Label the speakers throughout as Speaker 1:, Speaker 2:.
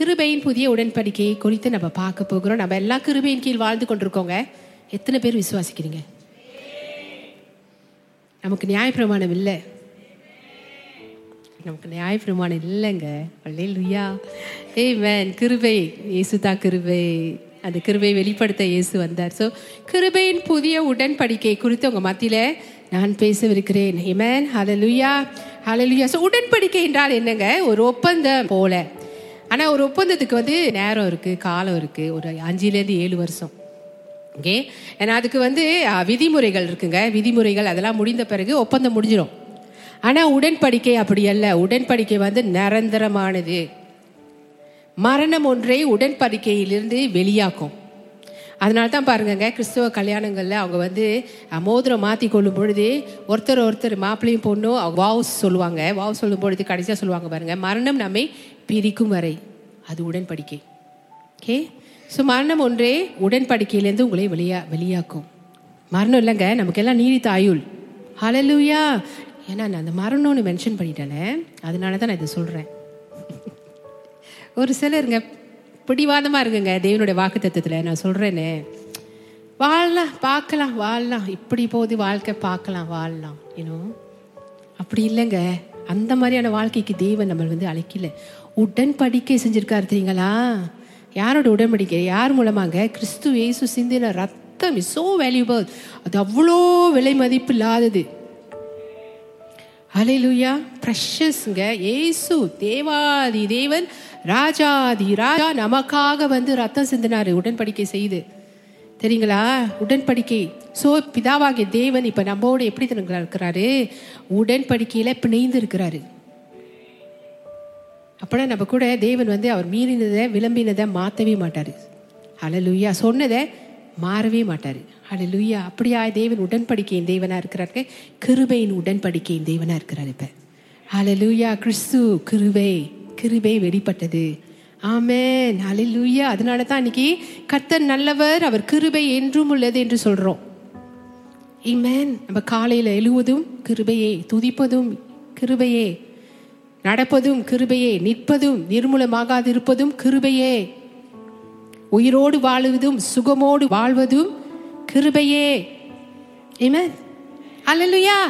Speaker 1: கிருபையின் புதிய உடன்படிக்கையை குறித்து நம்ம பார்க்க போகிறோம். நம்ம எல்லா கிருபையின் கீழ் வாழ்ந்து கொண்டிருக்கோங்க. எத்தனை பேர் விசுவாசிக்கிறீங்க? நமக்கு நியாயப்பிரமாணம் இல்லை. நமக்கு நியாயப்பிரமாணம் இல்லைங்க. அல்லையா ஏய் மேன் கிருபை இயேசு தான் கிருபை. அந்த கிருபை வெளிப்படுத்த இயேசு வந்தார். ஸோ கிருபையின் புதிய உடன்படிக்கை குறித்து உங்கள் மத்தியில் நான் பேசவிருக்கிறேன். ஹிமேன் ஹலலுயா ஹலலுயா ஸோ உடன்படிக்கை என்றால் என்னங்க? ஒரு ஒப்பந்தம் போல. ஆனால் ஒரு ஒப்பந்தத்துக்கு வந்து நேரம் இருக்குது காலம் இருக்குது ஒரு அஞ்சுலேருந்து ஏழு வருஷம். ஓகே ஏன்னா அதுக்கு வந்து விதிமுறைகள் இருக்குங்க. விதிமுறைகள் அதெல்லாம் முடிந்த பிறகு ஒப்பந்தம் முடிஞ்சிடும் ஆனால் உடன்படிக்கை அப்படி அல்ல. உடன்படிக்கை வந்து நிரந்தரமானது. மரணம் ஒன்றை உடன்படிக்கையிலிருந்து வெளியாக்கும். அதனால தான் பாருங்கங்க கிறிஸ்தவ கல்யாணங்களில் அவங்க வந்து மோதிரம் மாற்றி கொள்ளும் பொழுது ஒருத்தர் ஒருத்தர் மாப்பிள்ளையும் பொண்ணும் வாவ்ஸ் சொல்லுவாங்க. வாவ் சொல்லும் பொழுது கடைசியாக சொல்லுவாங்க பாருங்கள் மரணம் நம்மை பிரிக்கும் வரை. அது உடன்படிக்கை. ஓகே? ஸோ மரணம் ஒன்றே உடன்படிக்கையிலேருந்து உங்களை வெளியா வெளியாக்கும். மரணம் இல்லைங்க நமக்கெல்லாம் நீடித்த ஆயுள் ஹலலூயா ஏன்னா நான் அந்த மரணம்னு மென்ஷன் பண்ணிட்டேனே அதனால தான் நான் இதை சொல்கிறேன் ஒரு சிலருங்க பிடிவாதமாக இருக்குங்க. தேவனுடைய வாக்கு நான் சொல்கிறேனே வாழலாம் பார்க்கலாம் வாழலாம். இப்படி போகுது வாழ்க்கை பார்க்கலாம் வாழலாம். ஏன்னோ அப்படி இல்லைங்க. அந்த மாதிரியான வாழ்க்கைக்கு தேவன் நம்ம வந்து அழைக்கல. உடன்படிக்கை செஞ்சிருக்காரு தெரியுங்களா? யாரோட உடன்படிக்கை? யார் மூலமாங்க? கிறிஸ்து இயேசு சிந்தின ரத்தம் இஸ் so வேல்யூபிள் அது அவ்வளோ விலை மதிப்பு இல்லாதது அலையிலுயா ப்ரெஷஸ்ங்க ஏசு தேவாதி தேவன் ராஜாதி ராஜா நமக்காக வந்து ரத்தம் சிந்தினார் உடன்படிக்கை செய்து. தெரியுங்களா? உடன்படிக்கை. ஸோ பிதாவாகிய தேவன் இப்போ நம்மோடு எப்படி தெரியுங்களா இருக்கிறாரு? உடன்படிக்கையில் பிணைந்து இருக்கிறாரு அப்பனா நம்ம கூட தேவன் வந்து அவர் மீறினதை விளம்பினதை மாற்றவே மாட்டார். அலலுயா சொன்னதை மாறவே மாட்டார். ஹalleluya அப்படியா தேவன் உடன்படிக்கையின் தேவனாக இருக்கிறாரு கிருபையின் உடன்படிக்கையின் தேவனாக இருக்கிறார் இப்போ. ஹalleluya கிறிஸ்து கிருபை கிருபை வெளிப்பட்டது. ஆமென் ஹalleluya அதனால தான் இன்னைக்கு கர்த்தர் நல்லவர் அவர் கிருபை என்றும் உள்ளது என்று சொல்கிறோம் ஈமேன் நம்ம காலையில் எழுவதும் கிருபையே துதிப்பதும் கிருபையே நடப்பதும் கிருபையே நிற்பதும் நிர்மூலமாகாதிருப்பதும் கிருபையே. உயிரோடு வாழுவதும் சுகமோடு வாழ்வதும் கிருபையே. Amen. Hallelujah.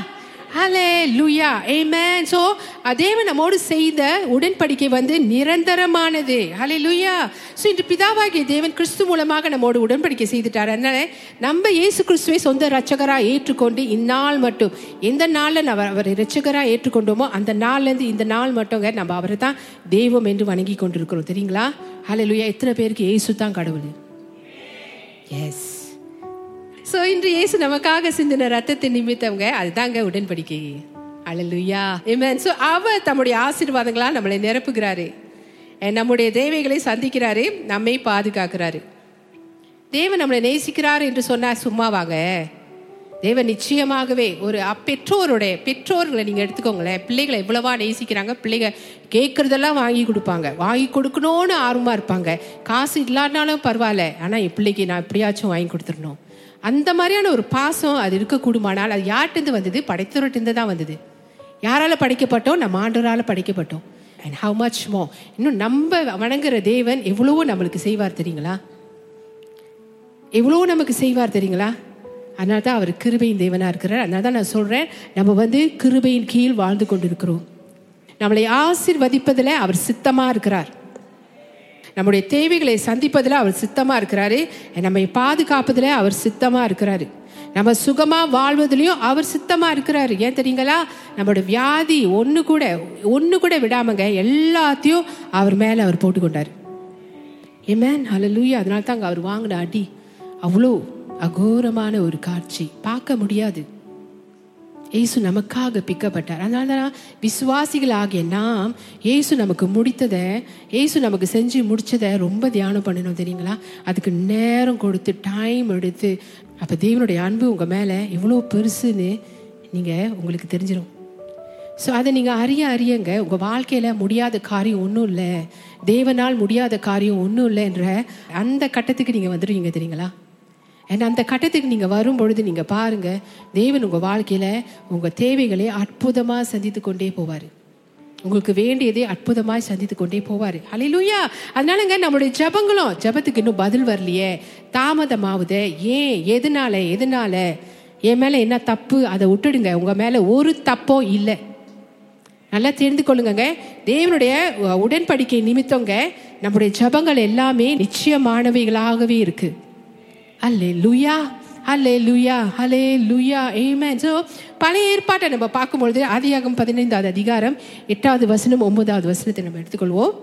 Speaker 1: Hallelujah. Amen. So, தேவன் நம்மோடு செய்த உடன்படிக்கை வந்து நிரந்தரமானது. ஹalleluya ஸோ இன்று பிதாவாகிய தேவன் கிறிஸ்து மூலமாக நம்மோடு உடன்படிக்கை செய்துட்டார். அதனால நம்ம இயேசு கிறிஸ்துவை சொந்த ரட்சகராக ஏற்றுக்கொண்டு இந்நாள் மட்டும் எந்த நாளில் நம்ம அவரை ரட்சகராக ஏற்றுக்கொண்டோமோ அந்த நாள்லேருந்து இந்த நாள் மட்டும்ங்க நம்ம அவரை தான் தெய்வம் என்று வணங்கி கொண்டிருக்கிறோம். தெரியுங்களா? ஹalleluya எத்தனை பேருக்கு இயேசு தான் கடவுள்? எஸ் ஸோ இன்று இயேசு நமக்காக சிந்தின ரத்தத்தின் நிமித்தவங்க அதுதாங்க உடன்படிக்கை. அழலுயா இமேன் ஸோ அவர் தம்முடைய ஆசீர்வாதங்களாக நம்மளை நிரப்புகிறாரு. நம்முடைய தேவைகளை சந்திக்கிறாரு நம்மை பாதுகாக்கிறாரு. தேவன் நம்மளை நேசிக்கிறார் என்று சொன்னார் சும்மாவாங்க தேவன் நிச்சயமாகவே ஒரு அப்- பெற்றோருடைய பெற்றோர்களை நீங்கள் எடுத்துக்கோங்களேன். பிள்ளைகளை எவ்வளவா நேசிக்கிறாங்க பிள்ளைங்க கேட்குறதெல்லாம் வாங்கி கொடுப்பாங்க. வாங்கி கொடுக்கணும்னு ஆர்வமாக இருப்பாங்க. காசு இல்லாட்டினாலும் பரவாயில்ல. ஆனால் என் பிள்ளைக்கு நான் எப்படியாச்சும் வாங்கி கொடுத்துடணும். அந்த மாதிரியான ஒரு பாசம் அது இருக்கக்கூடுமானால் அது யார்கிட்டருந்து வந்தது? படைத்தவர்கிட்டருந்து தான் வந்தது. யாரால் படைக்கப்பட்டோம்? நம்ம ஆண்டவரால் படைக்கப்பட்டோம். அண்ட் ஹவு மச் மோ இன்னும் நம்ம வணங்குற தேவன் எவ்வளவோ நம்மளுக்கு செய்வார் தெரியுங்களா? எவ்வளோ நமக்கு செய்வார் தெரியுங்களா? அதனால தான் அவர் கிருபையின் தேவனாக இருக்கிறார். அதனால தான் நான் சொல்கிறேன் நம்ம வந்து கிருபையின் கீழ் வாழ்ந்து கொண்டிருக்கிறோம். நம்மளை ஆசீர்வதிப்பதில் அவர் சித்தமாக இருக்கிறார். நம்முடைய தேவைகளை சந்திப்பதில் அவர் சித்தமாக இருக்கிறாரு. நம்மை பாதுகாப்பதில் அவர் சித்தமாக இருக்கிறாரு. நம்ம சுகமாக வாழ்வதிலையும் அவர் சித்தமாக இருக்கிறாரு. ஏன் தெரியுங்களா? நம்மளோட வியாதி ஒன்று கூட ஒன்று கூட விடாமங்க எல்லாத்தையும் அவர் மேலே அவர் போட்டுக்கொண்டார். ஏமேன் ஹalleluya அதனால தான் அவர் வாங்கின அடி. அவ்வளோ அகோரமான ஒரு காட்சி. பார்க்க முடியாது. இயேசு நமக்காக பிக்கப்பட்டார். அதனால தான் விசுவாசிகளாகிய நாம் ஏசு நமக்கு முடித்ததை ஏசு நமக்கு செஞ்சு முடித்ததை ரொம்ப தியானம் பண்ணணும் தெரியுங்களா? அதுக்கு நேரம் கொடுத்து டைம் எடுத்து. அப்போ தேவனுடைய அன்பு உங்கள் மேலே இவ்வளோ பெருசுன்னு நீங்கள் உங்களுக்கு தெரிஞ்சிடும் ஸோ அதை நீங்கள் அறிய அறியங்க உங்கள் வாழ்க்கையில் முடியாத காரியம் ஒன்றும் இல்லை. தேவனால் முடியாத காரியம் ஒன்றும் இல்லைன்ற அந்த கட்டத்துக்கு நீங்கள் வந்துடுவீங்க தெரியுங்களா? ஏன்னா அந்த கட்டத்துக்கு நீங்கள் வரும்பொழுது நீங்கள் பாருங்கள் தேவன் உங்கள் வாழ்க்கையில் உங்கள் தேவைகளை அற்புதமாக சந்தித்து கொண்டே போவார். உங்களுக்கு வேண்டியதை அற்புதமாய் சந்தித்து கொண்டே போவார். ஹalleluya அதனாலங்க நம்மளுடைய ஜெபங்களும் ஜெபத்துக்கு இன்னும் பதில் வரலையே. தாமதமாவுதே. ஏன்? எதனால? எதனால? என் மேலே என்ன தப்பு? அதை விட்டுடுங்க. உங்கள் மேலே ஒரு தப்போ இல்லை. நல்லா தெரிந்து கொள்ளுங்கங்க. தேவனுடைய உடன்படிக்கை நிமித்தங்க நம்முடைய ஜபங்கள் எல்லாமே நிச்சயமானவைகளாகவே இருக்குது அல்லே லுயா ஹலே லுயா லுயா ஏமேன் ஸோ பழைய ஏற்பாட்டை நம்ம பார்க்கும்பொழுது ஆதியாகம் பதினைந்தாவது அதிகாரம் எட்டாவது வசனம் ஒன்பதாவது வசனத்தை நம்ம எடுத்துக்கொள்வோம்.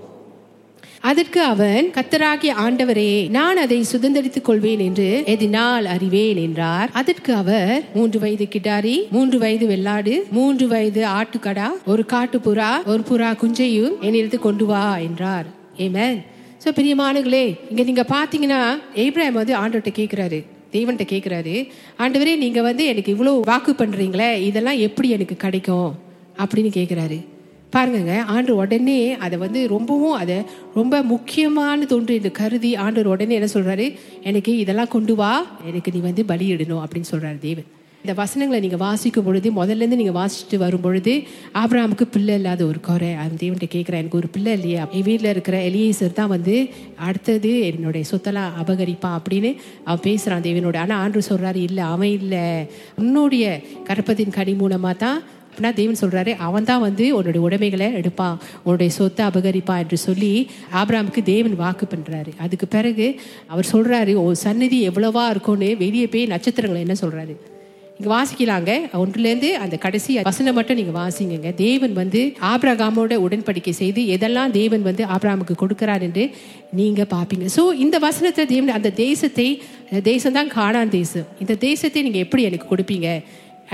Speaker 1: அதற்கு அவன் கத்தராகிய ஆண்டவரே நான் அதை சுதந்திரித்துக் கொள்வேன் என்று எதினால் அறிவேன் என்றார். அதற்கு அவர் மூன்று வயது கிட்டாரி மூன்று வயது வெள்ளாடு மூன்று வயது ஆட்டுக்கடா ஒரு காட்டு புறா ஒரு புறா குஞ்சையும் என்னிடத்து கொண்டு வா என்றார். ஏமேன் ஸோ பிரியமானுங்களே இங்க நீங்க பாத்தீங்கன்னா ஏப்ராம் வந்து ஆண்டோட்ட கேட்குறாரு தேவன்கிட்ட கேட்குறாரு ஆண்டவரே நீங்க வந்து எனக்கு இவ்வளோ வாக்கு பண்றீங்களே இதெல்லாம் எப்படி எனக்கு கிடைக்கும் அப்படின்னு கேட்குறாரு பாருங்கங்க ஆண்டு உடனே அதை வந்து ரொம்பவும் அதை ரொம்ப முக்கியமான தொன்று இது கருதி ஆண்டவர் உடனே என்ன சொல்றாரு? எனக்கு இதெல்லாம் கொண்டு வா எனக்கு நீ வந்து பலியிடணும் அப்படின்னு சொல்றாரு தேவன். இந்த வசனங்களை நீங்கள் வாசிக்கும் பொழுது முதல்ல இருந்து வாசிச்சுட்டு வரும் பொழுது பிள்ளை இல்லாத ஒரு குறை. அந்த தேவன்கிட்ட கேட்குறேன் எனக்கு ஒரு பிள்ளை இல்லையா. என் வீட்டில் இருக்கிற எலியேசர் தான் வந்து அடுத்தது என்னுடைய சொத்தெல்லாம் அபகரிப்பா அப்படின்னு அவன் பேசுகிறான் தேவனோட. ஆனால் ஆண்டு சொல்கிறாரு இல்லை அவன் இல்லை. உன்னுடைய கற்பத்தின் கனி மூலமாக தான் அப்படின்னா தேவன் சொல்கிறாரு அவன் தான் வந்து உன்னுடைய உடைமைகளை எடுப்பான் உன்னுடைய சொத்தை அபகரிப்பான் என்று சொல்லி ஆப்ராமுக்கு தேவன் வாக்கு பண்ணுறாரு அதுக்கு பிறகு அவர் சொல்கிறாரு ஓ சந்நிதி எவ்வளவா இருக்கும்னு வெளியே போய் நட்சத்திரங்களை என்ன சொல்கிறாரு நீங்கள் வாசிக்கலாங்க. ஒன்றுலேருந்து அந்த கடைசி வசனம் மட்டும் நீங்க வாசிங்க தேவன் வந்து ஆபிரகாமோட உடன்படிக்கை செய்து எதெல்லாம் தேவன் வந்து ஆபிரகாமுக்கு கொடுக்கிறார் என்று நீங்க பாப்பீங்க. ஸோ இந்த வசனத்தை தேவன் அந்த தேசத்தை அந்த தேசம் தான் காணான் தேசம். இந்த தேசத்தை நீங்க எப்படி எனக்கு கொடுப்பீங்க?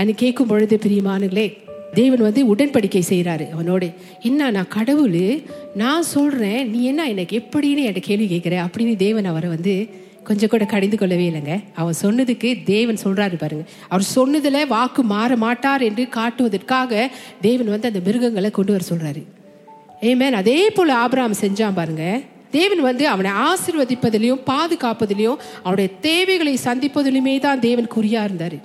Speaker 1: அது கேட்கும் பொழுது பிரியமானுங்களே தேவன் வந்து உடன்படிக்கை செய்கிறாரு அவனோடு. என்ன நான் கடவுள் நான் சொல்கிறேன் நீ என்ன எனக்கு எப்படின்னு என்கிட்ட கேள்வி கேட்குற? அப்படின்னு தேவன் அவரை வந்து கொஞ்சம் கூட கடிந்து கொள்ளவே இல்லைங்க. அவன் சொன்னதுக்கு தேவன் சொல்றாரு பாருங்க. அவர் சொன்னதுல வாக்கு மாற மாட்டார் என்று காட்டுவதற்காக தேவன் வந்து அந்த மிருகங்களை கொண்டு வர சொல்றாரு. ஏமேன் அதே போல ஆபராம் செஞ்சான் பாருங்க. தேவன் வந்து அவனை ஆசிர்வதிப்பதிலையும் பாதுகாப்பதிலையும் அவனுடைய தேவைகளை சந்திப்பதிலுமே தான் தேவன் குறியா இருந்தாரு.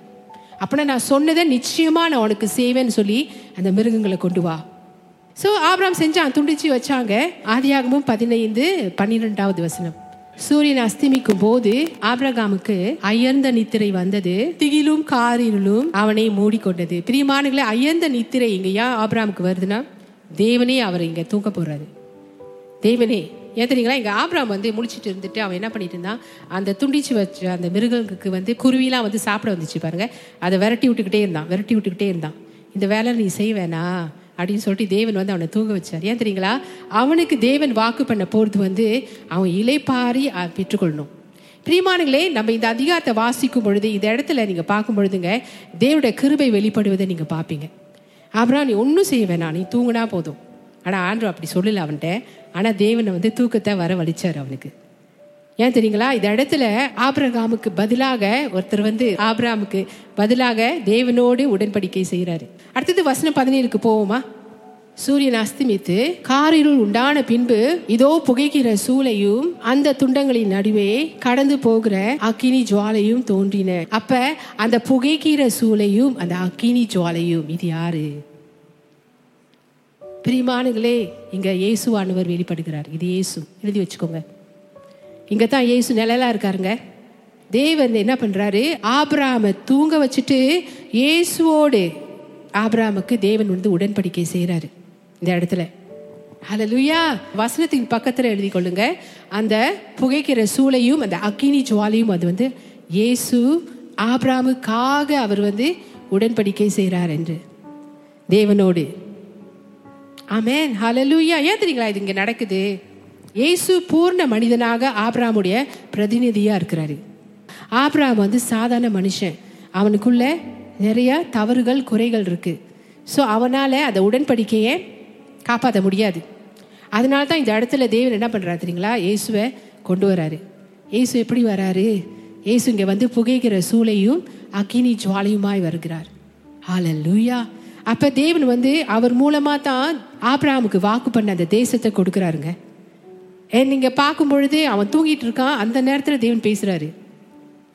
Speaker 1: அப்படின்னா நான் சொன்னதை நிச்சயமா நான் உனக்கு செய்வேன்னு சொல்லி அந்த மிருகங்களை கொண்டு வா. ஸோ ஆபராம் செஞ்சான் துண்டிச்சு வச்சாங்க. ஆதியாகமும் பதினைந்து பன்னிரெண்டாவது வசனம். சூரியன் அஸ்தமிக்கும் போது ஆபிரகாமுக்கு அயர்ந்த நித்திரை வந்தது. திகிலும் காரிருளும் அவனை மூடிக்கொண்டது. பிரியமானங்களே அயர்ந்த நித்திரை இங்க ஏன் ஆபிரகாமுக்கு வருதுன்னா? தேவனே அவர் இங்க தூக்க போறாரு தேவனே ஏன் தெரியுங்களா இங்க ஆபிராம் வந்து முழிச்சிட்டு இருந்துட்டு அவன் என்ன பண்ணிட்டு இருந்தான்? அந்த துண்டிச்சு வச்ச அந்த மிருகங்களுக்கு வந்து குருவிலாம் வந்து சாப்பிட வந்துச்சு பாருங்க. அதை விரட்டி விட்டுக்கிட்டே இருந்தான் விரட்டி விட்டுக்கிட்டே இருந்தான். இந்த வேலை நீ செய்வேனா? அப்படின்னு சொல்லிட்டு தேவன் வந்து அவனை தூங்க வச்சார். ஏன் தெரியுங்களா? அவனுக்கு தேவன் வாக்கு பண்ண போறது வந்து அவன் இலைப்பாரி பெற்றுக்கொள்ளணும். பிரியமானங்களே நம்ம இந்த அதிகாரத்தை வாசிக்கும் பொழுது இந்த இடத்துல நீங்க பார்க்கும் பொழுதுங்க தேவனுடைய கிருபை வெளிப்படுவதை நீங்க பார்ப்பீங்க. அப்புறம் நீ ஒன்றும் செய்ய வேணாம். நீ தூங்கினா போதும். ஆனால் ஆண்டு அப்படி சொல்லல அவன்கிட்ட. ஆனால் தேவனை வந்து தூக்கத்தை வர வலிச்சார் அவனுக்கு. ஏன் தெரியுங்களா? இந்த இடத்துல ஆபிரகாமுக்கு பதிலாக ஒருத்தர் வந்து ஆபிரகாமுக்கு பதிலாக தேவனோடு உடன்படிக்கை செய்கிறாரு. அடுத்தது வசனம் பதினேழுக்கு போவோமா? சூரியன் அஸ்தமித்து காரிருள் உண்டான பின்பு இதோ புகைக்கிற சூளையும் அந்த துண்டங்களின் நடுவே கடந்து போகிற அக்கினி ஜுவாலையும் தோன்றின. அப்ப அந்த புகைக்கிற சூளையும் அந்த அக்கினி ஜுவாலையும் இது யாரு? பிரிமானுகளே இங்க இயேசுவானவர் வெளிப்படுகிறார். இது இயேசு. எழுதி வச்சுக்கோங்க. இங்கே தான் ஏசு நிழலா இருக்காருங்க. தேவன் என்ன பண்ணுறாரு ஆபராம தூங்க வச்சுட்டு இயேசுவோடு ஆபிராமுக்கு தேவன் வந்து உடன்படிக்கை செய்கிறாரு இந்த இடத்துல. ஹalleluya வசனத்தின் பக்கத்தில் எழுதி கொள்ளுங்க. அந்த புகைக்கிற சூளையும் அந்த அக்கினி ஜுவாலையும் அது வந்து இயேசு ஆபிராமுக்காக அவர் வந்து உடன்படிக்கை செய்கிறார் என்று. தேவனோடு. ஆமேன் ஹலலுயா ஏன் தெரியுங்களா இது இங்கே நடக்குது? இயேசு பூர்ண மனிதனாக ஆப்ராமுடைய பிரதிநிதியாக இருக்கிறாரு. ஆப்ராம் வந்து சாதாரண மனுஷன். அவனுக்குள்ள நிறைய தவறுகள் குறைகள் இருக்கு. ஸோ அவனால் அந்த உடன்படிக்கையை காப்பாற்ற முடியாது. அதனால தான் இந்த இடத்துல தேவன் என்ன பண்ணுறாரு தெரியுங்களா? இயேசுவை கொண்டு வராரு. இயேசு எப்படி வராரு? இயேசு இங்கே வந்து புகைக்கிற சூளையும் அக்கினி ஜுவாலையுமாய் வருகிறார். ஆள லூயா அப்போ தேவன் வந்து அவர் மூலமாக தான் ஆப்ராமுக்கு வாக்கு பண்ண அந்த தேசத்தை கொடுக்குறாருங்க. ஏன் பார்க்கும் பொழுதே அவன் தூங்கிட்டு இருக்கான். அந்த நேரத்தில் தேவன் பேசுகிறாரு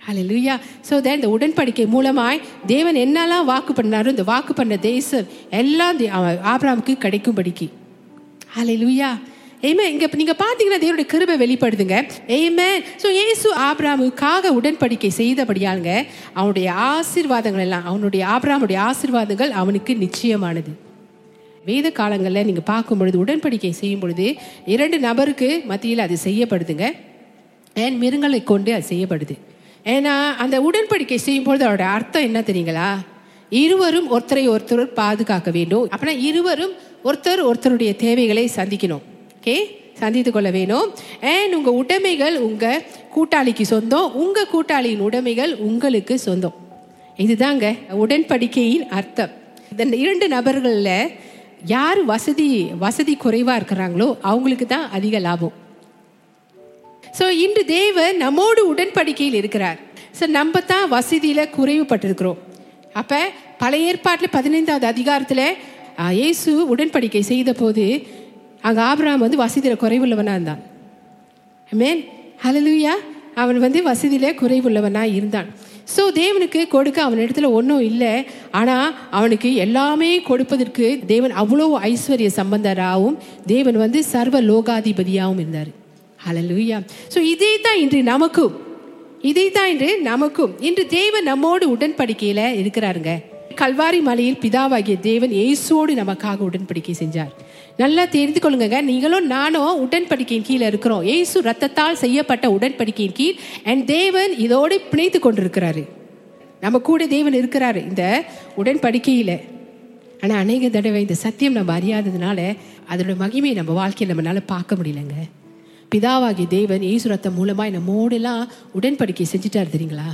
Speaker 1: ஹலோ லூயா ஸோ தே இந்த உடன்படிக்கை மூலமாய் தேவன் என்னெல்லாம் வாக்கு பண்ணாரோ இந்த வாக்கு பண்ண தேசம் எல்லாம் தே- கிடைக்கும் படிக்கு கிடைக்கும்படிக்கு. ஹalleluya ஏமே இங்கே நீங்கள் பார்த்தீங்கன்னா தேவனுடைய கிருபை வெளிப்படுதுங்க. ஏமே ஸோ ஏசு ஆபிரகாமுக்காக உடன்படிக்கை செய்தபடியாங்க அவனுடைய ஆசீர்வாதங்கள் எல்லாம் அவனுடைய ஆபிரகாமுடைய ஆசீர்வாதங்கள் அவனுக்கு நிச்சயமானது. வேத காலங்களில் நீங்கள் பார்க்கும் பொழுது உடன்படிக்கை செய்யும் பொழுது இரண்டு நபருக்கு மத்தியில் அது செய்யப்படுதுங்க. ஏன்? மிருங்களை கொண்டு அது செய்யப்படுது. ஏன்னா அந்த உடன்படிக்கை செய்யும் பொழுது அதோட அர்த்தம் என்ன தெரியுங்களா? இருவரும் ஒருத்தரை ஒருத்தர் பாதுகாக்க வேண்டும். அப்படின்னா இருவரும் ஒருத்தர் ஒருத்தருடைய தேவைகளை சந்திக்கணும். ஓகே? சந்தித்து கொள்ள வேணும். ஏன்? உங்கள் உடைமைகள் உங்கள் கூட்டாளிக்கு சொந்தம். உங்கள் கூட்டாளியின் உடைமைகள் உங்களுக்கு சொந்தம். இதுதாங்க உடன்படிக்கையின் அர்த்தம். இந்த இரண்டு நபர்களில் யார் வசதி வசதி குறைவாக இருக்கிறாங்களோ அவங்களுக்கு தான் அதிக லாபம். ஸோ இன்று தேவன் நம்மோடு உடன்படிக்கையில் இருக்கிறார். ஸோ நம்ம தான் வசதியில் குறைவுபட்டிருக்கிறோம். அப்போ பழைய ஏற்பாட்டில் பதினைந்தாவது அதிகாரத்தில் இயேசு உடன்படிக்கை செய்த போது அங்கே ஆபராம் வந்து வசதியில் குறைவுள்ளவனாக இருந்தான். மேன் ஹலலூயா அவன் வந்து வசதியில் குறைவுள்ளவனாக இருந்தான். ஸோ தேவனுக்கு கொடுக்க அவன் இடத்துல ஒன்றும் இல்லை. ஆனால் அவனுக்கு எல்லாமே கொடுப்பதற்கு தேவன் அவ்வளோ ஐஸ்வர்ய சம்பந்தராகவும் தேவன் வந்து சர்வ லோகாதிபதியாகவும் இருந்தார். ஹalleluya ஸோ இதே தான் இன்று நமக்கும் இதை தான் இன்று நமக்கும் இன்று தேவன் நம்மோடு உடன்படிக்கையில் இருக்கிறாருங்க. கல்வாரி மலையில் பிதாவாகிய தேவன் இயேசுவோடு நமக்காக உடன்படிக்கை செஞ்சார். நல்லா தெரிந்து கொள்ளுங்க நீங்களும் நானும் உடன்படிக்கையின் கீழே இருக்கிறோம். ஏசு ரத்தத்தால் செய்யப்பட்ட உடன்படிக்கையின் கீழ் அண்ட் தேவன் இதோடு பிணைத்து கொண்டிருக்கிறாரு. நம்ம கூட தேவன் இருக்கிறாரு இந்த உடன்படிக்கையில். ஆனால் அநேக தடவை இந்த சத்தியம் நம்ம அறியாததுனால அதோட மகிமையை நம்ம வாழ்க்கையில் நம்மளால் பார்க்க முடியலங்க. பிதாவாகிய தேவன் ஏசு ரத்தம் மூலமாக நம்மோடெல்லாம் உடன்படிக்கை செஞ்சுட்டார் தெரியுங்களா?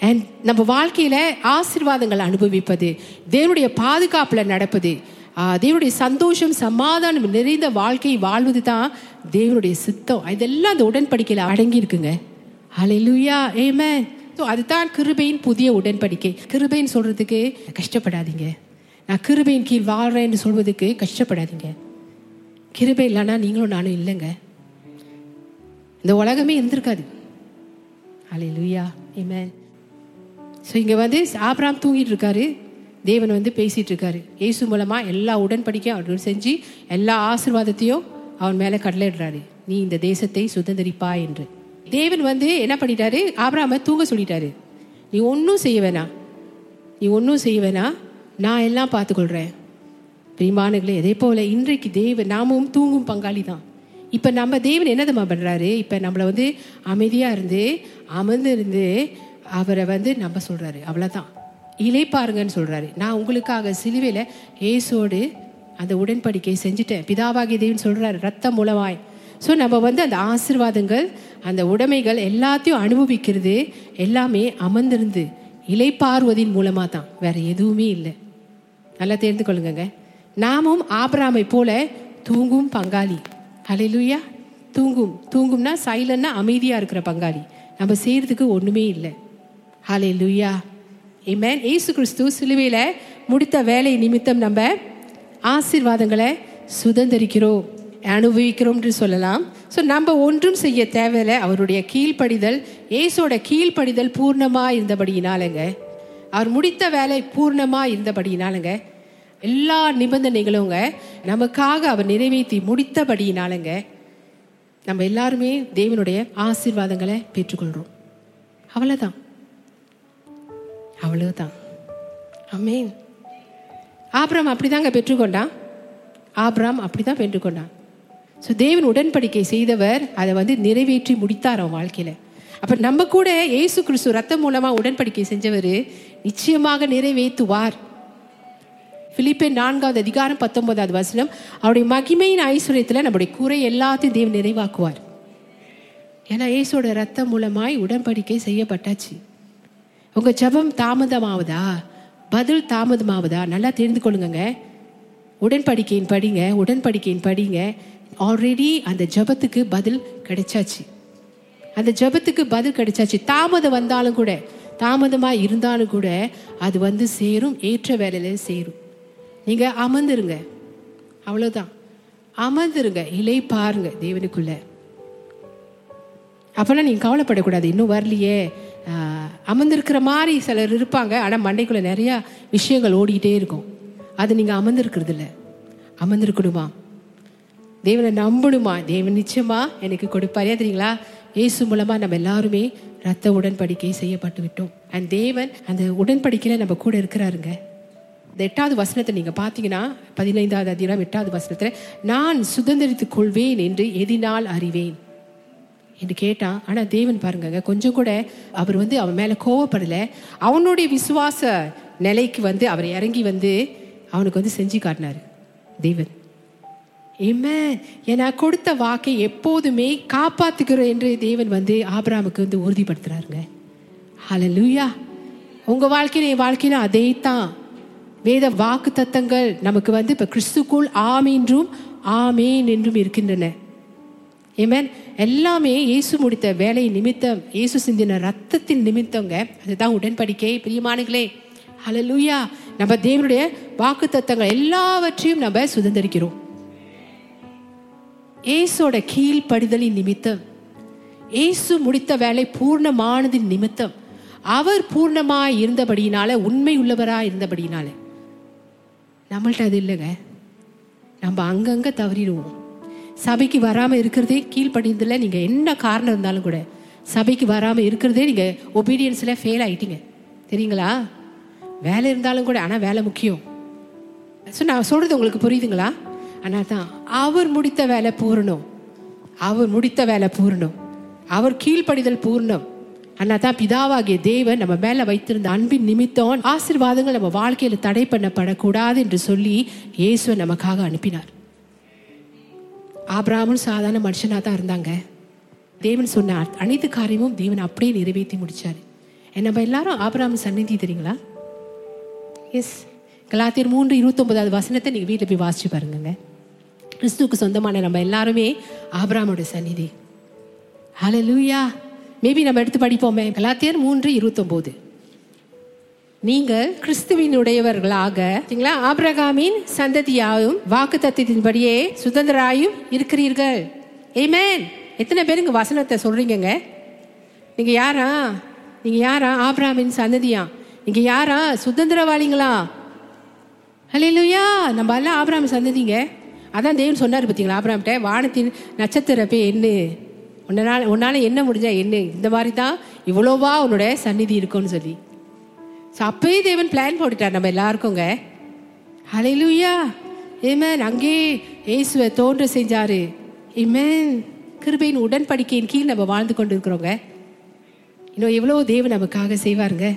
Speaker 1: அண்ட் நம்ம வாழ்க்கையில் ஆசிர்வாதங்களை அனுபவிப்பது தேவனுடைய பாதுகாப்பில் நடப்பது தேவனுடைய சந்தோஷம் சமாதானம் நிறைந்த வாழ்க்கை வாழ்வது தான் தேவனுடைய சித்தம். இதெல்லாம் அந்த உடன்படிக்கையில் அடங்கி இருக்குங்க ஹalleluya ஆமென் ஸோ அதுதான் கிருபையின் புதிய உடன்படிக்கை. கிருபைன்னு சொல்கிறதுக்கு கஷ்டப்படாதீங்க. நான் கிருபையின் கீழ் வாழ்கிறேன்னு சொல்வதுக்கு கஷ்டப்படாதீங்க. கிருபை இல்லைன்னா நீங்களும் நானும் இல்லைங்க. இந்த உலகமே இருந்திருக்காது. ஹalleluya ஏமே ஸோ இங்கே வந்து ஆப்ராம் தூங்கிட்டு இருக்காரு. தேவன் வந்து பேசிகிட்டு இருக்காரு இயேசு மூலமாக எல்லா உடன்படிக்கையும் அவர் செஞ்சு எல்லா ஆசீர்வாதத்தையும் அவன் மேலே கடலிடுறாரு நீ இந்த தேசத்தை சுதந்திரிப்பா என்று. தேவன் வந்து என்ன பண்ணிட்டாரு? ஆபராம தூங்க சொல்லிட்டாரு. நீ ஒன்றும் செய்ய வேணாம். நீ ஒன்றும் செய்ய வேணாம். நான் எல்லாம் பார்த்துக்கொள்கிறேன் பிரிமானுகளே அதே போல் இன்றைக்கு தேவன் நாமும் தூங்கும் பங்காளி தான். இப்போ நம்ம தேவன் என்னதம்மா பண்ணுறாரு இப்போ நம்மளை வந்து அமைதியாக இருந்து அமர்ந்து இருந்து அவரை வந்து நம்ப சொல்கிறாரு அவ்வளோதான் இழைப்பாருங்கன்னு சொல்கிறாரு நான் உங்களுக்காக சிலுவையில் இயேசோடு அந்த உடன்படிக்கை செஞ்சுட்டேன். பிதாவாகிய தேவன் சொல்கிறாரு ரத்தம் மூலமாய் ஸோ நம்ம வந்து அந்த ஆசீர்வாதங்கள் அந்த உடைமைகள் எல்லாத்தையும் அனுபவிக்கிறது எல்லாமே அமர்ந்திருந்து இலைப்பார்வதின் மூலமாக தான். வேறு எதுவுமே இல்லை. நல்லா தெரிந்து கொள்ளுங்க நாமும் ஆபராமை போல தூங்கும் பங்காளி. ஹalleluya. தூங்கும். தூங்கும்னா சைலன்னா அமைதியாக இருக்கிற பங்காளி. நம்ம செய்கிறதுக்கு ஒன்றுமே இல்லை. ஹalleluya. ஆமென் இயேசு கிறிஸ்து சிலுவையில் முடித்த வேலை நிமித்தம் நம்ம ஆசீர்வாதங்களை சுதந்திரிக்கிறோம் அனுபவிக்கிறோம்னு சொல்லலாம். ஸோ நம்ம ஒன்றும் செய்ய தேவையில்லை. அவருடைய கீழ்ப்படிதல் இயேசோட கீழ்ப்படிதல் பூர்ணமாக இருந்தபடியினாலங்க. அவர் முடித்த வேலை பூர்ணமாக இருந்தபடியினாலங்க. எல்லா நிபந்தனைகளுங்க நமக்காக அவர் நிறைவேற்றி முடித்தபடியினாலங்க நம்ம எல்லாருமே தேவனுடைய ஆசீர்வாதங்களை பெற்றுக்கொள்கிறோம். அவ்வளோதான் அவ்வளவுதான். அமேன் ஆப்ராம் அப்படிதாங்க பெற்றுக்கொண்டான். ஆப்ராம் அப்படிதான் பெற்றுக்கொண்டான். ஸோ தேவன் உடன்படிக்கை செய்தவர் அதை வந்து நிறைவேற்றி முடித்தார் அவன் வாழ்க்கையில. அப்ப நம்ம கூட இயேசு கிறிஸ்து ரத்தம் மூலமா உடன்படிக்கை செஞ்சவர் நிச்சயமாக நிறைவேற்றுவார். பிலிப்பே நான்காவது அதிகாரம் பத்தொன்பதாவது வசனம் அவருடைய மகிமையின் ஐஸ்வர்யத்தில் நம்முடைய குறை எல்லாத்தையும் தேவன் நிறைவாக்குவார். ஏன்னா ஏசோட ரத்தம் மூலமாய் உடன்படிக்கை செய்யப்பட்டாச்சு. உங்கள் ஜெபம் தாமதமாவதா? பதில் தாமதமாவதா? நல்லா தெரிந்து கொள்ளுங்க உடன்படிக்கையின் படிங்க உடன்படிக்கையின் படிங்க. ஆல்ரெடி அந்த ஜெபத்துக்கு பதில் கிடைச்சாச்சு. அந்த ஜெபத்துக்கு பதில் கிடைச்சாச்சு. தாமதம் வந்தாலும் கூட தாமதமாக இருந்தாலும் கூட அது வந்து சேரும் ஏற்ற வேலையில் சேரும். நீங்கள் அமர்ந்துருங்க. அவ்வளோதான் அமர்ந்துருங்க இலை பாருங்க தேவனுக்குள்ள. அப்போல்லாம் நீங்கள் கவலைப்படக்கூடாது. இன்னும் வரலையே. அமர்ந்திருக்கிற மாதிரி சிலர் இருப்பாங்க. ஆனால் மண்டைக்குள்ளே நிறையா விஷயங்கள் ஓடிக்கிட்டே இருக்கும். அது நீங்கள் அமர்ந்திருக்கிறது இல்லை அமர்ந்திருக்கணுமா? தேவனை நம்பணுமா? தேவன் நிச்சயமா எனக்கு கொடுப்பாரே. தெரியுங்களா? இயேசு மூலமாக நம்ம எல்லாருமே ரத்த உடன்படிக்கை செய்யப்பட்டு விட்டோம். அண்ட் தேவன் அந்த உடன்படிக்கையில் நம்ம கூட இருக்கிறாருங்க. இந்த எட்டாவது வசனத்தை நீங்கள் பார்த்தீங்கன்னா பதினைந்தாவது அதிகாரம் எட்டாவது வசனத்தில் நான் சுதந்திரித்துக் கொள்வேன் என்று எதினால் அறிவேன். என்று கேட்டான். ஆனா தேவன் பாருங்க கொஞ்சம் கூட அவர் வந்து அவன் மேல கோவப்படல. அவனுடைய விசுவாச நிலைக்கு வந்து அவர் இறங்கி வந்து அவனுக்கு வந்து செஞ்சு காட்டினார். தேவன். ஏமே ஏன்னா கொடுத்த வாக்கை எப்போதுமே காப்பாத்துக்கிறோம் என்று தேவன் வந்து ஆபராமுக்கு வந்து உறுதிப்படுத்துறாருங்க. லூயா உங்க வாழ்க்கையில என் வாழ்க்கையில அதே தான் வேத வாக்கு தத்தங்கள் நமக்கு வந்து இப்ப கிறிஸ்துக்குள் ஆமீன்றும் ஆமேன் என்றும் இருக்கின்றன. ஏமேன் எல்லாமே இயேசு முடித்த வேலை நிமித்தம் இயேசு சிந்தின ரத்தத்தின் நிமித்தங்க. அதுதான் உடன்படிக்கை. பிரியமானங்களே ஹலலூயா நம்ம தேவனுடைய வாக்கு தத்தங்கள் எல்லாவற்றையும் நம்ம சுதந்திரிக்கிறோம். இயேசோட கீழ்ப்படிதலின் நிமித்தம் இயேசு முடித்த வேலை பூர்ணமானதின் நிமித்தம் அவர் பூர்ணமாய் இருந்தபடியினால உண்மை உள்ளவராய் இருந்தபடியினால. நம்மள்ட்ட அது இல்லைங்க. நம்ம அங்கங்க தவறிடுவோம். சபைக்கு வராமல் இருக்கிறதே கீழ்ப்படிந்ததுல நீங்கள் என்ன காரணம் இருந்தாலும் கூட சபைக்கு வராமல் இருக்கிறதே நீங்கள் ஒபீடியன்ஸில் ஃபெயில் ஆகிட்டீங்க தெரியுங்களா? வேலை இருந்தாலும் கூட ஆனால் வேலை முக்கியம். ஸோ நான் சொல்கிறது உங்களுக்கு புரியுதுங்களா? ஆனால் தான் அவர் முடித்த வேலை பூரணம். அவர் முடித்த வேலை பூரணம். அவர் கீழ்ப்படிதல் பூர்ணம். ஆனால் தான் பிதாவாகிய தேவன் நம்ம மேலே வைத்திருந்த அன்பின் நிமித்தம் ஆசீர்வாதங்கள் நம்ம வாழ்க்கையில் தடை பண்ணப்படக்கூடாது என்று சொல்லி இயேசுவை நமக்காக அனுப்பினார். ஆபிரகாமும் சாதாரண மனுஷனா தான் இருந்தாங்க. தேவன் சொன்ன அனைத்து காரியமும் தேவன் அப்படியே நிறைவேற்றி முடிச்சாரு. நம்ம எல்லாரும் ஆபிரகாம் சந்நிதி தெரியுங்களா? எஸ் கலாத்தியர் மூன்று இருபத்தொன்பதாவது வசனத்தை நீங்க வீட்டில் போய் வாசிச்சு பாருங்க கிறிஸ்துவுக்கு சொந்தமான நம்ம எல்லாருமே ஆபிராமோட சந்நிதி. ஹalleluya மேபி நம்ம எடுத்து படிப்போமே. கலாத்தியர் மூன்று இருபத்தொன்பது நீங்கள் கிறிஸ்துவினுடையவர்களாக சரிங்களா? ஆபிரகாமின் சந்ததியாயும் வாக்கு தத்துவத்தின்படியே சுதந்திராயும் இருக்கிறீர்கள். ஏமேன் எத்தனை பேர் இங்கே வசனத்தை சொல்றீங்கங்க? நீங்கள் யாரா? நீங்கள் யாரா? ஆபிரகாமின் சந்ததியா? நீங்கள் யாரா? சுதந்திரவாளிங்களா? ஹalleluya நம்ம எல்லாம் ஆபிரகாம் சந்ததிங்க. அதான் தேவன் சொன்னார் பார்த்தீங்களா ஆபிராமிட்ட வானத்தின் நட்சத்திர பே என்ன? உன்னால உன்னால என்ன முடிஞ்சா என்ன? இந்த மாதிரி தான் இவ்வளோவா உன்னோட சந்நிதி இருக்கும்னு சொல்லி. ஸோ அப்பயே தேவன் பிளான் போட்டுட்டார் நம்ம எல்லாருக்குங்க. ஹalleluya ஏமேன் அங்கே இயேசுவை தோன்ற செஞ்சாரு. ஏமேன் கிருபையின் உடன்படிக்கையின் கீழ் நம்ம வாழ்ந்து கொண்டு இருக்கிறோங்க இன்னும் எவ்வளோ தேவன் நமக்காக செய்வாருங்க.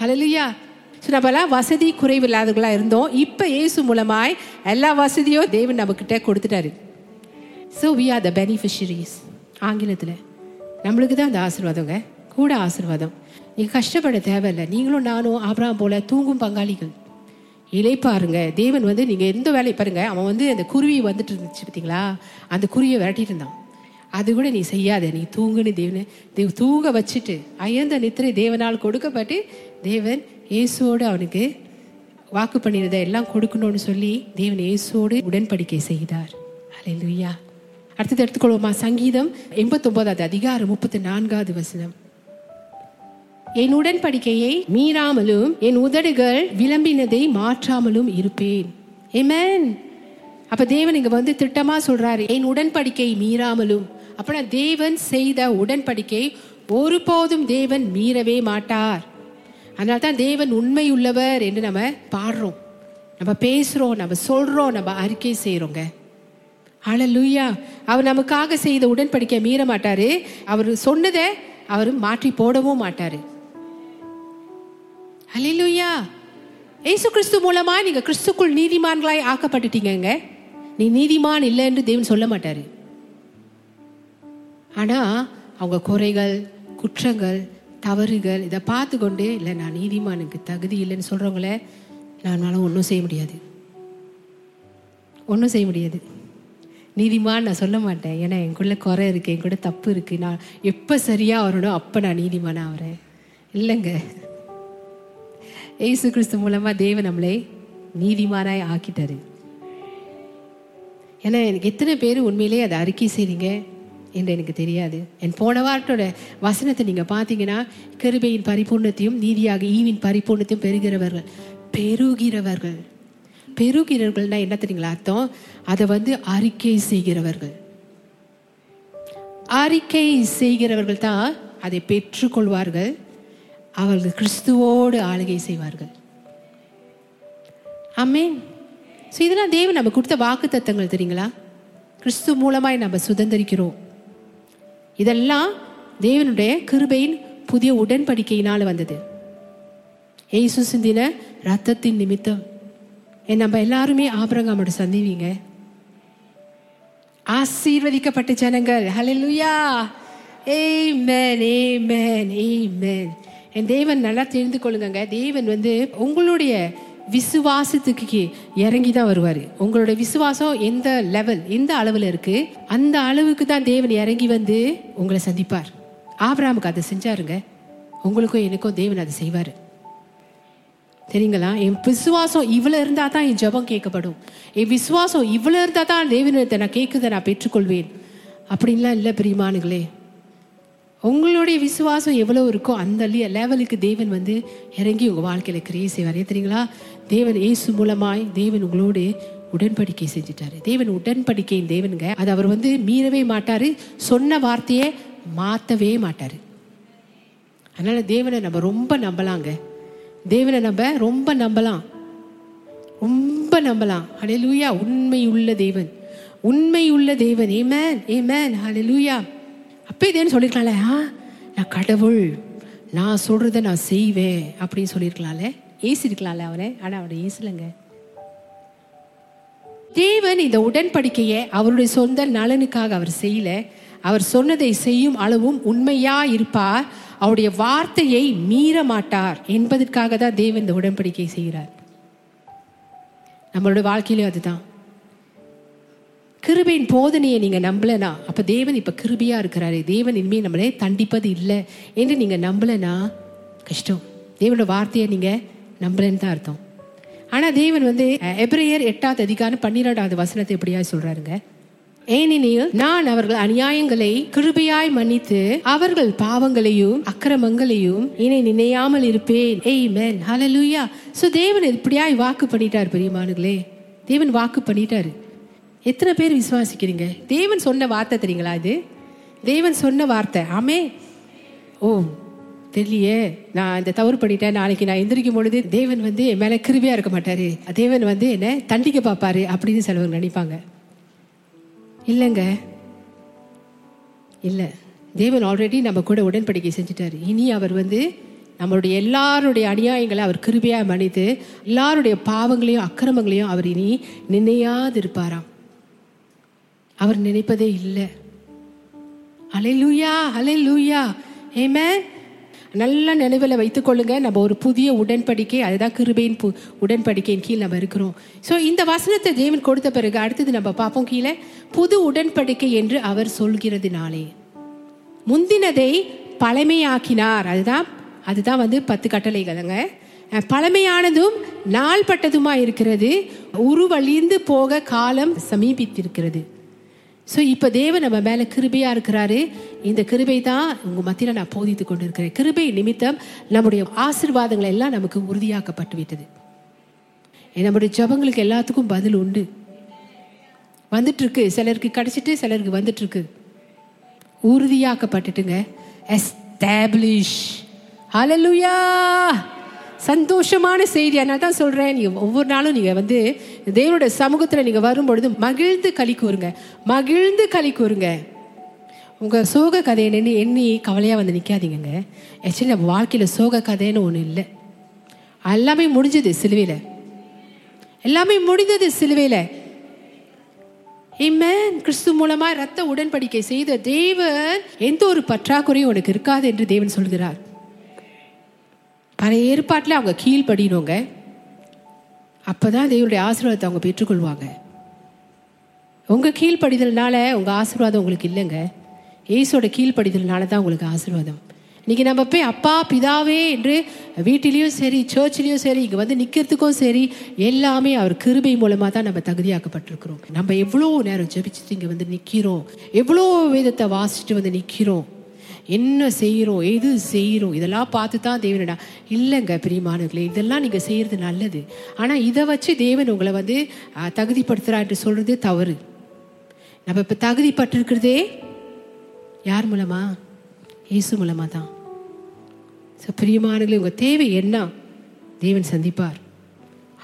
Speaker 1: ஹலலுயா ஸோ நம்மலாம் வசதி குறைவு இல்லாதவர்களாக இருந்தோம். இப்போ இயேசு மூலமாய் எல்லா வசதியும் தேவன் நம்மக்கிட்ட கொடுத்துட்டாரு. So we are the beneficiaries ஆங்கிலத்தில். நம்மளுக்கு தான் அந்த ஆசீர்வாதங்க. கூட ஆசீர்வாதம். நீங்கள் கஷ்டப்பட தேவையில்லை. நீங்களும் நானும் ஆபிரகாம் போல தூங்கும் பங்காளிகள். இழைப்பாருங்க தேவன் வந்து நீங்கள் எந்த வேலையை பாருங்க. அவன் வந்து அந்த குருவி வந்துட்டு இருந்துச்சு பார்த்தீங்களா? அந்த குருவியை விரட்டிட்டு இருந்தான். அது கூட நீ செய்யாத. நீ தூங்குன்னு தேவனை தேவ தூங்க வச்சுட்டு அயர்ந்த நித்திரை தேவனால் கொடுக்கப்பட்டு தேவன் இயேசுவோடு அவனுக்கு வாக்கு பண்ணினதை எல்லாம் கொடுக்கணும்னு சொல்லி தேவன் இயேசுவோடு உடன்படிக்கை செய்தார். அலை லுய்யா அடுத்தது எடுத்துக்கொள்வோமா? சங்கீதம் எண்பத்தொம்போதாவது அதிகாரம் முப்பத்தி நான்காவது வசனம். என் உடன்படிக்கையை மீறாமலும் என் உதடுகள் விளம்பினதை மாற்றாமலும் இருப்பேன். ஏமேன் அப்ப தேவன் இங்க வந்து திட்டமா சொல்றாரு என் உடன்படிக்கை மீறாமலும். அப்படின்னா தேவன் செய்த உடன்படிக்கை ஒருபோதும் தேவன் மீறவே மாட்டார். அதனால தான் தேவன் உண்மை உள்ளவர் என்று நம்ம பாடுறோம். நம்ம பேசுறோம் நம்ம சொல்றோம் நம்ம அறிக்கை செய்யறோங்க ஹalleluya அவர் நமக்காக செய்த உடன்படிக்கை மீற மாட்டாரு. அவர் சொன்னதை அவர் மாற்றி போடவும் மாட்டாரு. ஹலிலுயா ஏசு கிறிஸ்து மூலமாக நீங்கள் கிறிஸ்துக்குள் நீதிமான்களாய் ஆக்கப்பட்டுட்டீங்க நீ நீதிமான் இல்லை என்று தேவன் சொல்ல மாட்டார். ஆனால் அவங்க குறைகள் குற்றங்கள் தவறுகள் இதை பார்த்து கொண்டு இல்லை நான் நீதிமானுக்கு தகுதி இல்லைன்னு சொல்கிறவங்கள நானால ஒன்றும் செய்ய முடியாது. ஒன்றும் செய்ய முடியாது. நீதிமான் நான் சொல்ல மாட்டேன். ஏன்னா எனக்குள்ள குறை இருக்குது என் கூட தப்பு இருக்குது நான் எப்போ சரியாக வரணும் அப்போ நான் நீதிமானாக ஆகிறேன் இல்லைங்க. ஏசு கிறிஸ்து மூலமா தேவன் நம்மளை நீதிமானாய் ஆக்கிட்டாரு. ஏன்னா எனக்கு எத்தனை பேர் உண்மையிலே அதை அறிக்கை செய்றீங்க என்று எனக்கு தெரியாது. என் போன வாரத்தோட வசனத்தை நீங்க பார்த்தீங்கன்னா கருபையின் பரிபூர்ணத்தையும் நீதியாக ஈவின் பரிபூர்ணத்தையும் பெறுகிறவர்கள் பெருகிறவர்கள் பெருகிறவர்கள்னா என்ன தெரியுங்களா அர்த்தம்? அதை வந்து அறிக்கை செய்கிறவர்கள். அறிக்கை செய்கிறவர்கள் தான் அதை பெற்றுக்கொள்வார்கள். அவர்கள் கிறிஸ்துவோடு ஆளுகை செய்வார்கள். அம்மேன் ஸோ இதெல்லாம் தேவன் நம்ம கொடுத்த வாக்கு தத்தங்கள் தெரியுங்களா? கிறிஸ்து மூலமாய் நம்ம சுதந்திரிக்கிறோம். இதெல்லாம் தேவனுடைய கிருபையின் புதிய உடன்படிக்கையினால் வந்தது. ஏசு சிந்தின ரத்தத்தின் நிமித்தம். என் நம்ம எல்லாருமே ஆபரங்காமோட சந்திவீங்க. ஆசீர்வதிக்கப்பட்ட ஜனங்கள். Hallelujah a man a man a man என் தேவன் நல்லா தெரிந்து கொள்ளுங்க தேவன் வந்து உங்களுடைய விசுவாசத்துக்கு இறங்கி தான் வருவார். உங்களோட விசுவாசம் எந்த லெவல் எந்த அளவில் இருக்கு? அந்த அளவுக்கு தான் தேவன் இறங்கி வந்து உங்களை சந்திப்பார். ஆபராமுக்கு அதை செஞ்சாருங்க. உங்களுக்கும் எனக்கும் தேவன் அதை செய்வார். சரிங்களா என் விசுவாசம் இவ்வளோ இருந்தால் தான் என் ஜெபம் கேட்கப்படும். என் விசுவாசம் இவ்வளோ இருந்தால் தான் தேவனத்தை நான் கேட்குதை நான் பெற்றுக்கொள்வேன். அப்படின்லாம் இல்லை பிரியமானுங்களே உங்களுடைய விசுவாசம் எவ்வளோ இருக்கோ அந்த லெவலுக்கு தேவன் வந்து இறங்கி உங்கள் வாழ்க்கையில் கிரியை செய்வார். தெரியுங்களா? தேவன் இயேசு மூலமாய் தேவன் உங்களோடு உடன்படிக்கை செஞ்சுட்டாரு. தேவன் உடன்படிக்கையின் தேவனுங்க. அது அவர் வந்து மீறவே மாட்டாரு சொன்ன வார்த்தையை மாற்றவே மாட்டார். அதனால தேவனை நம்ம ரொம்ப நம்பலாங்க. தேவனை நம்ம ரொம்ப நம்பலாம். ரொம்ப நம்பலாம். ஹalleluya உண்மை உள்ள தேவன். உண்மை உள்ள தேவன். ஏமேன் ஏமேன் லூயா அப்போ தேவன் சொல்லியிருக்கலாம்ல ஆ நான் கடவுள் நான் சொல்கிறத நான் செய்வேன் அப்படின்னு சொல்லியிருக்கலாம்ல ஏசிருக்கலாம்ல அவனை ஆனால் அவனை ஏசலங்க. தேவன் இந்த உடன்படிக்கையை அவருடைய சொந்த நலனுக்காக அவர் செய்யல. அவர் சொன்னதை செய்யும் அளவும் உண்மையா இருப்பார் அவருடைய வார்த்தையை மீற மாட்டார் என்பதற்காக தான் தேவன் இந்த உடன்படிக்கை செய்கிறார். நம்மளோட வாழ்க்கையிலும் அதுதான். கிருபையின் போதனையை நீங்கள் நம்பலனா அப்போ தேவன் இப்போ கிருபியாக இருக்கிறாரு. தேவன் இனிமேல் நம்மளே தண்டிப்பது இல்லை என்று நீங்கள் நம்பலனா கஷ்டம். தேவனோட வார்த்தையை நீங்கள் நம்பலன்னு தான் அர்த்தம். ஆனால் தேவன் வந்து எப்ரேயர் எட்டாவது அதிகாரம் பன்னிரெண்டாவது வசனத்தை எப்படியா சொல்கிறாருங்க ஏனெனில் நான் அவர்கள் அநியாயங்களை கிருபையாய் மன்னித்து அவர்கள் பாவங்களையும் அக்கிரமங்களையும் இனி நினையாமல் இருப்பேன். ஏய் மேன் ஹலலூயா ஸோ தேவன் இப்படியாய் வாக்கு பண்ணிட்டார் பெரியமானுங்களே தேவன் வாக்கு பண்ணிட்டாரு. எத்தனை பேர் விசுவாசிக்கிறீங்க? தேவன் சொன்ன வார்த்தை தெரியுங்களா இது? தேவன் சொன்ன வார்த்தை. ஆமே ஓ தெரியலையே. நான் இந்த தவறு பண்ணிட்டேன். நாளைக்கு நான் எந்திரிக்கும் பொழுது தேவன் வந்து என் மேலே கிருபியாக இருக்க மாட்டாரு. தேவன் வந்து என்னை தண்டிக்க பார்ப்பாரு அப்படின்னு சிலவங்க நினைப்பாங்க. இல்லைங்க. இல்லை. தேவன் ஆல்ரெடி நம்ம கூட உடன்படிக்கை செஞ்சுட்டாரு. இனி அவர் வந்து நம்மளுடைய எல்லாருடைய அநியாயங்களை அவர் கிருபையாக மன்னித்து எல்லாருடைய பாவங்களையும் அக்கிரமங்களையும் அவர் இனி நினையாது இருப்பாராம் அவர் நினைப்பதே இல்லை. அலை லூயா அலை லூயா ஏமே நல்ல நினைவில் வைத்துக்கொள்ளுங்க நம்ம ஒரு புதிய உடன்படிக்கை அதுதான் கிருபையின் பு உடன்படிக்கையின் கீழ் நம்ம இருக்கிறோம். ஸோ இந்த வசனத்தை தேவன் கொடுத்த பிறகு அடுத்தது நம்ம பார்ப்போம் கீழே. புது உடன்படிக்கை என்று அவர் சொல்கிறதுனாலே. முந்தினதை பழமையாக்கினார். அதுதான் அதுதான் வந்து பத்து கட்டளைகளுங்க. அஹ், பழமையானதும் நாள்பட்டதுமா இருக்கிறது. உருவழிந்து போக காலம் சமீபித்திருக்கிறது. ஸோ இப்போ தேவன் நம்ம மேலே கிருபையாக இருக்கிறாரு. இந்த கிருபை தான் உங்கள் மத்தியில் நான் போதித்து கொண்டு இருக்கிறேன் கிருபை நிமித்தம் நம்முடைய ஆசிர்வாதங்கள் எல்லாம் நமக்கு உறுதியாக்கப்பட்டு விட்டது நம்முடைய ஜபங்களுக்கு எல்லாத்துக்கும் பதில் உண்டு. வந்துட்டுருக்கு. சிலருக்கு கிடச்சிட்டு சிலருக்கு வந்துட்டுருக்கு. உறுதியாக்கப்பட்டுட்டுங்க. எஸ்டாப்ளிஷ் ஹலலுயா சந்தோஷமான செய்தி. அதனால தான் சொல்கிறேன் நீங்கள் ஒவ்வொரு நாளும் நீங்கள் வந்து தேவனுடைய சமூகத்தில் நீங்கள் வரும்பொழுது மகிழ்ந்து களி கூறுங்க. மகிழ்ந்து களி கூறுங்க. உங்கள் சோக கதையை நின்று எண்ணி கவலையாக வந்து நிற்காதீங்கங்க ஆக்சுவலி நம்ம வாழ்க்கையில் சோக கதைன்னு ஒன்று இல்லை. எல்லாமே முடிஞ்சது சிலுவையில். எல்லாமே முடிந்தது சிலுவையில். இம்மேன் கிறிஸ்து மூலமாக ரத்த உடன்படிக்கை செய்த தேவன் எந்த ஒரு பற்றாக்குறையும் உனக்கு இருக்காது என்று தேவன் சொல்கிறார். பழைய ஏற்பாட்டில் அவங்க கீழ்படினோங்க அப்போ தான் தேவனுடைய ஆசீர்வாதத்தை அவங்க பெற்றுக்கொள்வாங்க. உங்கள் கீழ்ப்படிதல்னால உங்கள் ஆசீர்வாதம் உங்களுக்கு இல்லைங்க. ஏசோட கீழ்ப்படிதல்னால தான் உங்களுக்கு ஆசீர்வாதம். இன்னைக்கு நம்ம போய் அப்பா பிதாவே என்று வீட்டிலையும் சரி சர்ச்சிலையும் சரி இங்கே வந்து நிற்கிறதுக்கும் சரி எல்லாமே அவர் கிருபை மூலமாக தான் நம்ம தகுதியாக்கப்பட்டிருக்கிறோம். நம்ம எவ்வளோ நேரம் ஜெபிச்சுட்டு இங்கே வந்து நிற்கிறோம் எவ்வளோ வேதத்தை வாசிச்சுட்டு வந்து நிற்கிறோம் என்ன செய்கிறோம் எது செய்கிறோம் இதெல்லாம் பார்த்து தான் தேவனடா. இல்லைங்க பிரியமானவர்களே இதெல்லாம் நீங்கள் செய்கிறது நல்லது. ஆனால் இதை வச்சு தேவன் உங்களை வந்து அஹ், என்று சொல்கிறது தவறு. நம்ம இப்போ தகுதிப்பட்டிருக்கிறதே யார் மூலமா? இயேசு மூலமா தான் ஸோ பிரியமானங்களே உங்கள் தேவை என்ன? தேவன் சந்திப்பார்.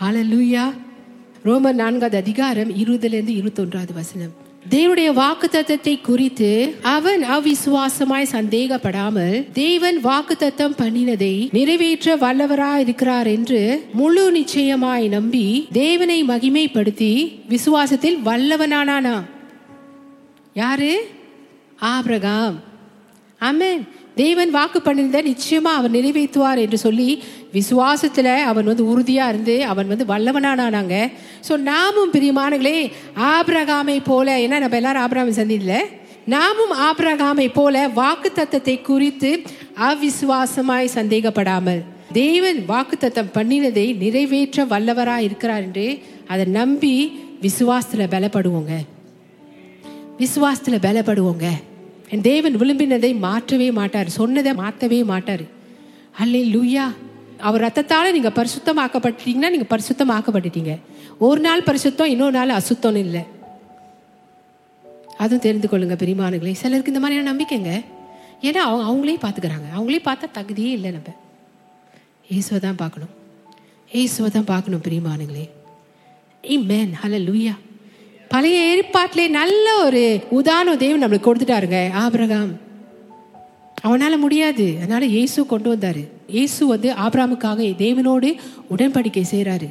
Speaker 1: ஹalleluya ரோமர் நான்காவது அதிகாரம் இருபதுலேருந்து இருபத்தொன்றாவது வசனம். தேவனுடைய வாக்குத்தத்தத்தை குறித்து அவன் அவிசுவாசமாய் சந்தேகப்படாமல் தேவன் வாக்குத்தத்தம் பண்ணினதை நிறைவேற்ற வல்லவரா இருக்கிறார் என்று முழு நிச்சயமாய் நம்பி தேவனை மகிமைப்படுத்தி விசுவாசத்தில் வல்லவனானானா யாரு? ஆபிரகாம். அமேன் தேவன் வாக்கு பண்ணிருந்த நிச்சயமா அவர் நிறைவேற்றுவார் என்று சொல்லி விசுவாசத்துல அவன் வந்து உறுதியா இருந்து அவன் வந்து வல்லவனானானாங்க. ஸோ நாமும் பிரியமானங்களே ஆபிரகாமை போல ஏன்னா நம்ம எல்லாரும் ஆபிரகாமை சந்தியில நாமும் ஆபிரகாமை போல வாக்கு தத்தத்தை குறித்து அவிசுவாசமாய் சந்தேகப்படாமல் தேவன் வாக்கு தத்தம் பண்ணினதை நிறைவேற்ற வல்லவரா இருக்கிறார் என்று அதை நம்பி விசுவாசத்துல பலப்படுவோங்க. விசுவாசத்துல பலப்படுவோங்க. தேவன் விரும்பினதை மாற்றவே மாட்டார். சொன்னதை மாற்றவே மாட்டார். அல்லே லூயா அவர் ரத்தத்தால் நீங்கள் பரிசுத்தமாக்கப்பட்டீங்கன்னா நீங்கள் பரிசுத்தமாக்கப்பட்டுட்டீங்க. ஒரு நாள் பரிசுத்தம் இன்னொரு நாள் அசுத்தம்னு இல்லை. அதுவும் தெரிந்து கொள்ளுங்கள் பெரியமானுங்களே சிலருக்கு இந்த மாதிரியான நம்பிக்கைங்க. ஏன்னா அவங்க அவங்களே பார்த்துக்கிறாங்க. அவங்களே பார்த்தா தகுதியே இல்லை நம்ம. இயேசுவை தான் பார்க்கணும். இயேசுவை தான் பார்க்கணும் பிரியமானுங்களே மேன் ஹலோ லூயா பழைய ஏற்பாட்டிலே நல்ல ஒரு உதாரணம் தேவன் நம்மளுக்கு கொடுத்துட்டாருங்க ஆபிரகாம். அவனால முடியாது. அதனால இயேசு கொண்டு வந்தாரு. இயேசு வந்து ஆபிராமுக்காக தேவனோடு உடன்படிக்கை செய்கிறாரு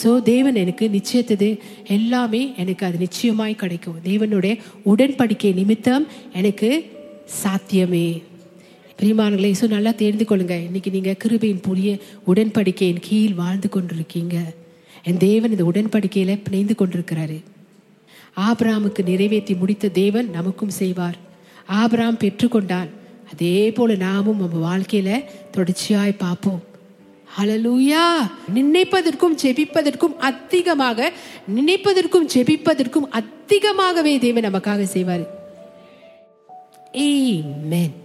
Speaker 1: ஸோ தேவன் எனக்கு நிச்சயத்தது. எல்லாமே எனக்கு அது நிச்சயமாய் கிடைக்கும். தேவனுடைய உடன்படிக்கை நிமித்தம் எனக்கு சாத்தியமே. பிரிமானங்களை இயேசு நல்லா தெரிந்து கொள்ளுங்க. இன்னைக்கு நீங்கள் கிருபையின் புதிய உடன்படிக்கையின் கீழ் வாழ்ந்து கொண்டிருக்கீங்க. என் தேவன் இந்த உடன்படிக்கையில் பிணைந்து கொண்டிருக்கிறாரு. ஆபிராமுக்கு நிறைவேற்றி முடித்த தேவன் நமக்கும் செய்வார். ஆபிராம் பெற்றுக்கொண்டான் அதே போல நாமும் நம்ம வாழ்க்கையில தொடர்ச்சியாய் பார்ப்போம். ஹalleluya நினைப்பதற்கும் ஜெபிப்பதற்கும் அதிகமாக நினைப்பதற்கும் ஜெபிப்பதற்கும் அதிகமாகவே தேவன் நமக்காக செய்வார். ஆமென்